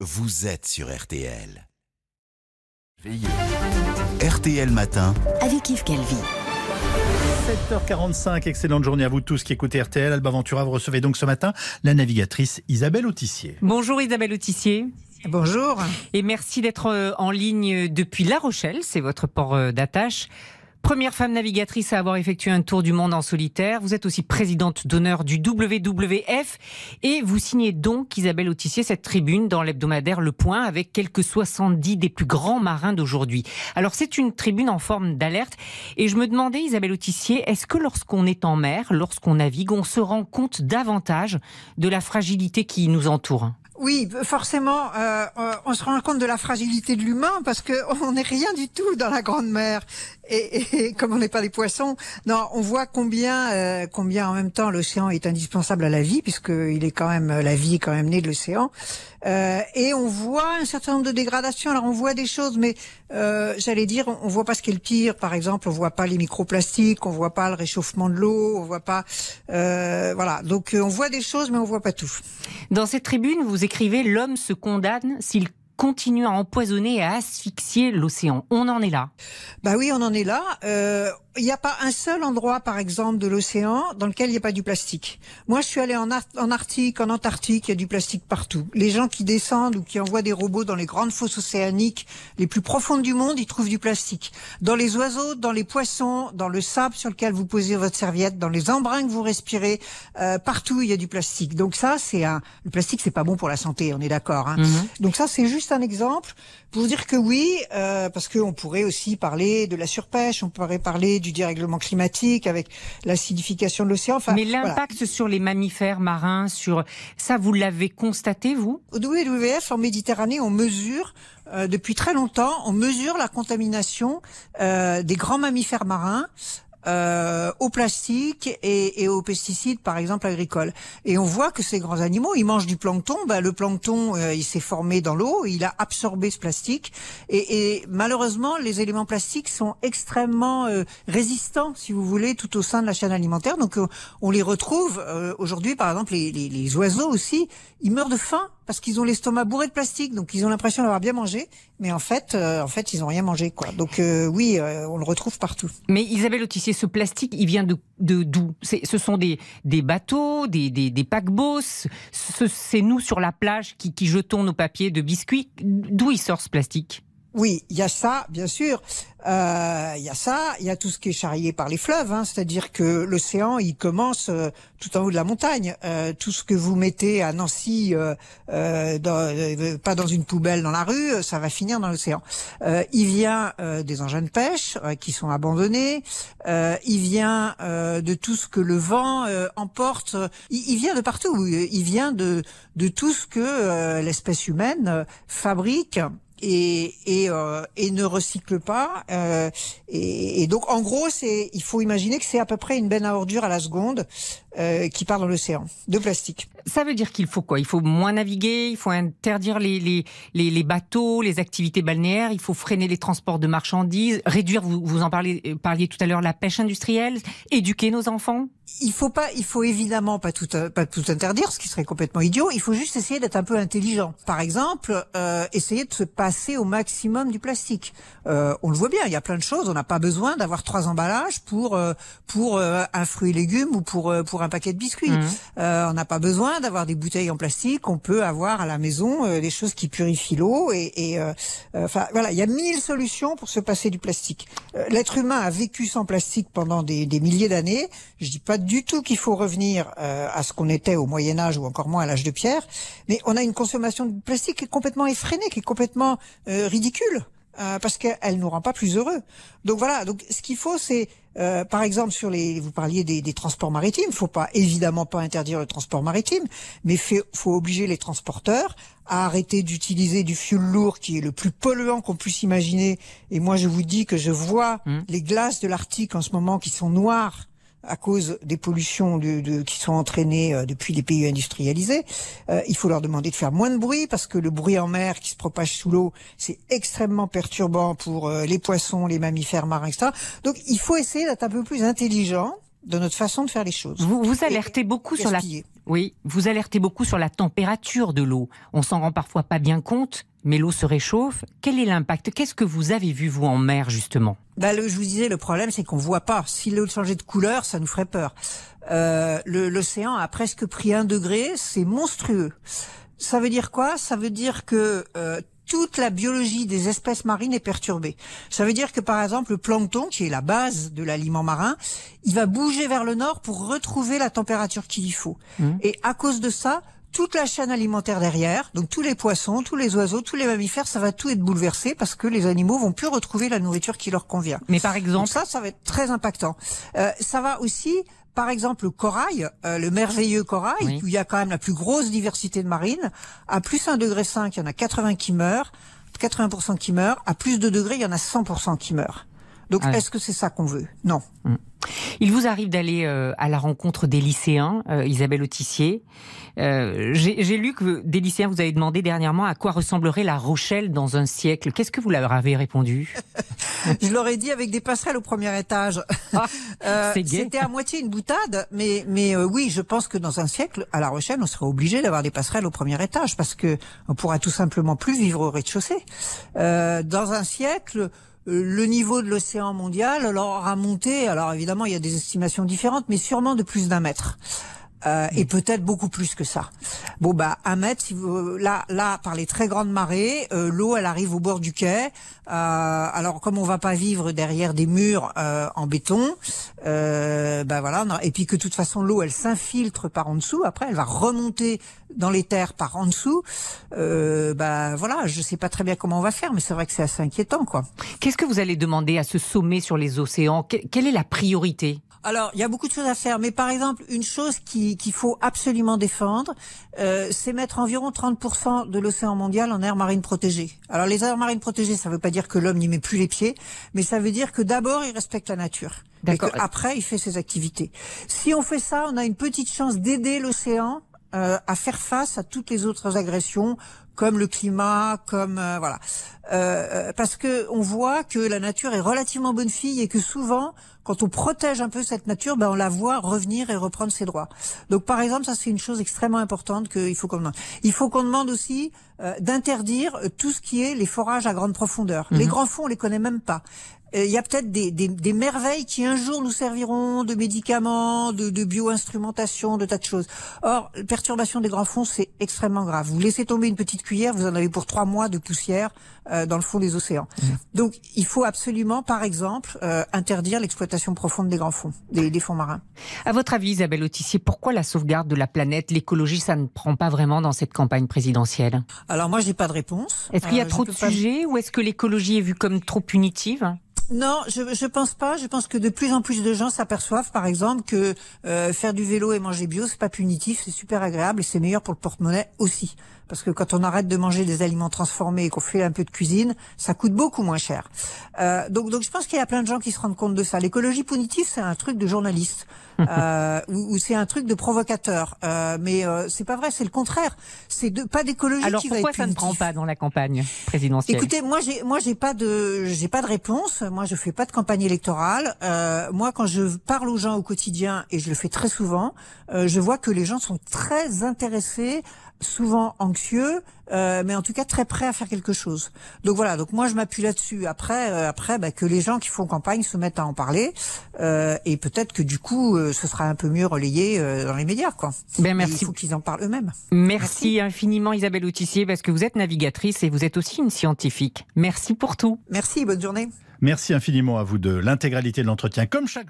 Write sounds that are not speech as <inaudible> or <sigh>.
vous êtes sur RTL. Veillez. RTL Matin. avec Yves Calvi. 7h45, excellente journée à vous tous qui écoutez RTL. Alba Ventura, vous recevez donc ce matin la navigatrice Isabelle Autissier. Bonjour Isabelle Autissier. Bonjour. Et merci d'être euh, en ligne depuis La Rochelle, c'est votre port euh, d'attache. Première femme navigatrice à avoir effectué un tour du monde en solitaire. Vous êtes aussi présidente d'honneur du WWF et vous signez donc, Isabelle Autissier, cette tribune dans l'hebdomadaire Le Point avec quelques 70 des plus grands marins d'aujourd'hui. Alors c'est une tribune en forme d'alerte et je me demandais, Isabelle Autissier, est-ce que lorsqu'on est en mer, lorsqu'on navigue, on se rend compte davantage de la fragilité qui nous entoure? Oui, forcément, euh, on se rend compte de la fragilité de l'humain parce que <laughs> on n'est rien du tout dans la grande mer. Et, et comme on n'est pas des poissons, non, on voit combien, euh, combien en même temps l'océan est indispensable à la vie puisque il est quand même la vie est quand même née de l'océan. Euh, et on voit un certain nombre de dégradations. Alors on voit des choses, mais euh, j'allais dire, on, voit pas ce qui est le pire. Par exemple, on voit pas les microplastiques, on voit pas le réchauffement de l'eau, on voit pas, euh, voilà. Donc euh, on voit des choses, mais on voit pas tout. Dans cette tribune, vous écrivez L'homme se condamne s'il continue à empoisonner et à asphyxier l'océan. On en est là. Bah oui, on en est là. Euh, il n'y a pas un seul endroit, par exemple, de l'océan dans lequel il n'y a pas du plastique. Moi, je suis allée en, Ar en Arctique, en Antarctique, il y a du plastique partout. Les gens qui descendent ou qui envoient des robots dans les grandes fosses océaniques les plus profondes du monde, ils trouvent du plastique. Dans les oiseaux, dans les poissons, dans le sable sur lequel vous posez votre serviette, dans les embruns que vous respirez, euh, partout il y a du plastique. Donc ça, c'est un. Le plastique, c'est pas bon pour la santé, on est d'accord. Hein. Mhm. Donc ça, c'est juste un exemple pour vous dire que oui, euh, parce qu'on pourrait aussi parler de la surpêche, on pourrait parler du dérèglement climatique avec l'acidification de l'océan. Enfin, Mais voilà. l'impact sur les mammifères marins, sur ça, vous l'avez constaté, vous? Au WWF, en Méditerranée, on mesure, euh, depuis très longtemps, on mesure la contamination euh, des grands mammifères marins euh, au plastique et, et aux pesticides, par exemple agricoles. Et on voit que ces grands animaux, ils mangent du plancton. Ben, le plancton, euh, il s'est formé dans l'eau, il a absorbé ce plastique. Et, et malheureusement, les éléments plastiques sont extrêmement euh, résistants, si vous voulez, tout au sein de la chaîne alimentaire. Donc, euh, on les retrouve euh, aujourd'hui, par exemple, les, les, les oiseaux aussi, ils meurent de faim parce qu'ils ont l'estomac bourré de plastique, donc ils ont l'impression d'avoir bien mangé, mais en fait, euh, en fait, ils ont rien mangé, quoi. Donc euh, oui, euh, on le retrouve partout. Mais Isabelle Autissier, ce plastique, il vient de d'où? Ce sont des, des bateaux, des, des, des paquebots? ce- C'est nous sur la plage qui, qui jetons nos papiers de biscuits? D'où il sort ce plastique? Oui, il y a ça, bien sûr. Euh, Il y a ça, il y a tout ce qui est charrié par les fleuves, hein, c'est-à-dire que l'océan, il commence euh, tout en haut de la montagne. Euh, tout ce que vous mettez à Nancy, pas dans une poubelle dans la rue, ça va finir dans l'océan. Il vient des engins de pêche qui sont abandonnés. Il vient de tout ce que le vent emporte. Il, vient de partout. Il vient de de tout ce que l'espèce humaine fabrique et et, euh, et ne recycle pas. euh, et, et donc en gros, c'est il faut imaginer que c'est à peu près une benne à ordures à la seconde euh, qui part dans l'océan de plastique. Ça veut dire qu'il faut quoi? Il faut moins naviguer, il faut interdire les, les, les, les bateaux, les activités balnéaires, il faut freiner les transports de marchandises, réduire, vous, vous en parliez, euh, parliez tout à l'heure, la pêche industrielle, éduquer nos enfants. Il faut pas, il faut évidemment pas tout, euh, pas tout interdire, ce qui serait complètement idiot. Il faut juste essayer d'être un peu intelligent. Par exemple, euh, essayer de se passer au maximum du plastique. Euh, on le voit bien, il y a plein de choses. On n'a pas besoin d'avoir trois emballages pour euh, pour euh, un fruit et légumes ou pour euh, pour un paquet de biscuits. Euh, on n'a pas besoin d'avoir des bouteilles en plastique. On peut avoir à la maison euh, des choses qui purifient l'eau et, et, euh, euh, enfin voilà, il y a mille solutions pour se passer du plastique. Euh, L'être humain a vécu sans plastique pendant des, des milliers d'années. Je dis pas du tout qu'il faut revenir euh, à ce qu'on était au Moyen Âge ou encore moins à l'âge de pierre, mais on a une consommation de plastique qui est complètement effrénée, qui est complètement ridicule. Euh, parce qu'elle nous rend pas plus heureux. Donc voilà. Donc ce qu'il faut, c'est euh, par exemple sur les, vous parliez des, des transports maritimes. Faut pas évidemment pas interdire le transport maritime, mais fait, faut obliger les transporteurs à arrêter d'utiliser du fioul lourd qui est le plus polluant qu'on puisse imaginer. Et moi, je vous dis que je vois Mm. les glaces de l'Arctique en ce moment qui sont noires à cause des pollutions de, de- qui sont entraînées euh, depuis les pays industrialisés. Euh, il faut leur demander de faire moins de bruit parce que le bruit en mer qui se propage sous l'eau, c'est extrêmement perturbant pour euh, les poissons, les mammifères marins, etc. Donc il faut essayer d'être un peu plus intelligent de notre façon de faire les choses. Vous, vous alertez beaucoup sur la. Oui, vous alertez beaucoup sur la température de l'eau. On s'en rend parfois pas bien compte, mais l'eau se réchauffe. Quel est l'impact? Qu'est-ce que vous avez vu, vous, en mer, justement? Bah, le, Je vous disais, le problème, c'est qu'on voit pas. Si l'eau changeait de couleur, ça nous ferait peur. Euh, L'océan a presque pris un degré, c'est monstrueux. Ça veut dire quoi? Ça veut dire que euh, toute la biologie des espèces marines est perturbée. Ça veut dire que par exemple le plancton, qui est la base de l'aliment marin, il va bouger vers le nord pour retrouver la température qu'il y faut. Mmh. Et à cause de ça, toute la chaîne alimentaire derrière, donc tous les poissons, tous les oiseaux, tous les mammifères, ça va tout être bouleversé parce que les animaux vont plus retrouver la nourriture qui leur convient. Mais par exemple, ça, ça va être très impactant. Euh, ça va aussi par exemple, le corail, euh, le merveilleux corail, où il y a quand même la plus grosse diversité de marines, à plus 1 degré 5, il y en a 80 qui meurent, 80% qui meurent, à plus de degrés, il y en a 100% qui meurent. Donc, est-ce que c'est ça qu'on veut? Non. Mm. Il vous arrive d'aller euh, à la rencontre des lycéens, euh, Isabelle Autissier. Euh, J'ai lu que des lycéens vous avez demandé dernièrement à quoi ressemblerait la Rochelle dans un siècle. Qu'est-ce que vous leur avez répondu? <laughs> Je leur ai dit avec des passerelles au premier étage. Ah, <laughs> euh, C'était à moitié une boutade, mais, mais oui, je pense que dans un siècle, à La Rochelle, on serait obligé d'avoir des passerelles au premier étage parce que on pourra tout simplement plus vivre au rez-de-chaussée. dans un siècle, le niveau de l'océan mondial alors a monté. Alors évidemment, il y a des estimations différentes, mais sûrement de plus d'un mètre. Euh, et peut-être beaucoup plus que ça. Bon bah un mètre, si vous, là là par les très grandes marées, euh, l'eau elle arrive au bord du quai. Euh, alors comme on va pas vivre derrière des murs euh, en béton, bah voilà. et puis que de toute façon l'eau elle s'infiltre par en dessous. Après elle va remonter dans les terres par en dessous. bah voilà, je sais pas très bien comment on va faire, mais c'est vrai que c'est assez inquiétant quoi. Qu'est-ce que vous allez demander à ce sommet sur les océans? Quelle est la priorité? Alors, il y a beaucoup de choses à faire, mais par exemple, une chose qu'il faut absolument défendre, euh, c'est mettre environ 30% de l'océan mondial en aire marine protégée. Alors, les aires marines protégées, ça ne veut pas dire que l'homme n'y met plus les pieds, mais ça veut dire que d'abord, il respecte la nature. Et qu'après, il fait ses activités. Si on fait ça, on a une petite chance d'aider l'océan euh, à faire face à toutes les autres agressions comme le climat, comme euh, voilà, euh, parce que on voit que la nature est relativement bonne fille et que souvent, quand on protège un peu cette nature, ben on la voit revenir et reprendre ses droits. Donc par exemple, ça c'est une chose extrêmement importante qu'il faut qu'on demande. Il faut qu'on demande aussi d'interdire tout ce qui est les forages à grande profondeur. Les mhm. grands fonds, on les connaît même pas. Euh, il y a peut-être des, des, des, merveilles qui un jour nous serviront de médicaments, de, de bio-instrumentation, de tas de choses. Or, perturbation des grands fonds, c'est extrêmement grave. Vous laissez tomber une petite cuillère, vous en avez pour trois mois de poussière euh, dans le fond des océans. Mmh. Donc, il faut absolument, par exemple, euh, interdire l'exploitation profonde des grands fonds, des, des, fonds marins. À votre avis, Isabelle Autissier, pourquoi la sauvegarde de la planète, l'écologie, ça ne prend pas vraiment dans cette campagne présidentielle? Alors moi, j'ai pas de réponse. Est-ce qu'il y a trop de sujets ou est-ce que l'écologie est vue comme trop punitive? Non, je je pense pas. Je pense que de plus en plus de gens s'aperçoivent, par exemple, que euh, faire du vélo et manger bio, c'est pas punitif, c'est super agréable et c'est meilleur pour le porte-monnaie aussi. Parce que quand on arrête de manger des aliments transformés et qu'on fait un peu de cuisine, ça coûte beaucoup moins cher. Euh, donc, donc je pense qu'il y a plein de gens qui se rendent compte de ça. L'écologie punitive, c'est un truc de journaliste <laughs> euh, ou, c'est un truc de provocateur. Euh, mais euh, c'est pas vrai, c'est le contraire. C'est de pas d'écologie Alors qui va pourquoi ça ne prend pas dans la campagne présidentielle? Écoutez, moi j'ai moi j'ai pas de j'ai pas de réponse. Moi je fais pas de campagne électorale. Euh, moi quand je parle aux gens au quotidien et je le fais très souvent, euh, je vois que les gens sont très intéressés souvent anxieux, euh, mais en tout cas très prêts à faire quelque chose. Donc voilà, donc moi je m'appuie là-dessus. Après, euh, après bah, que les gens qui font campagne se mettent à en parler, euh, et peut-être que du coup ce sera un peu mieux relayé dans les médias, quoi. Ben merci. il faut qu'ils en parlent eux-mêmes. Merci, infiniment Isabelle Autissier, parce que vous êtes navigatrice et vous êtes aussi une scientifique. Merci pour tout. Merci, bonne journée. Merci infiniment à vous de l'intégralité de l'entretien, comme chaque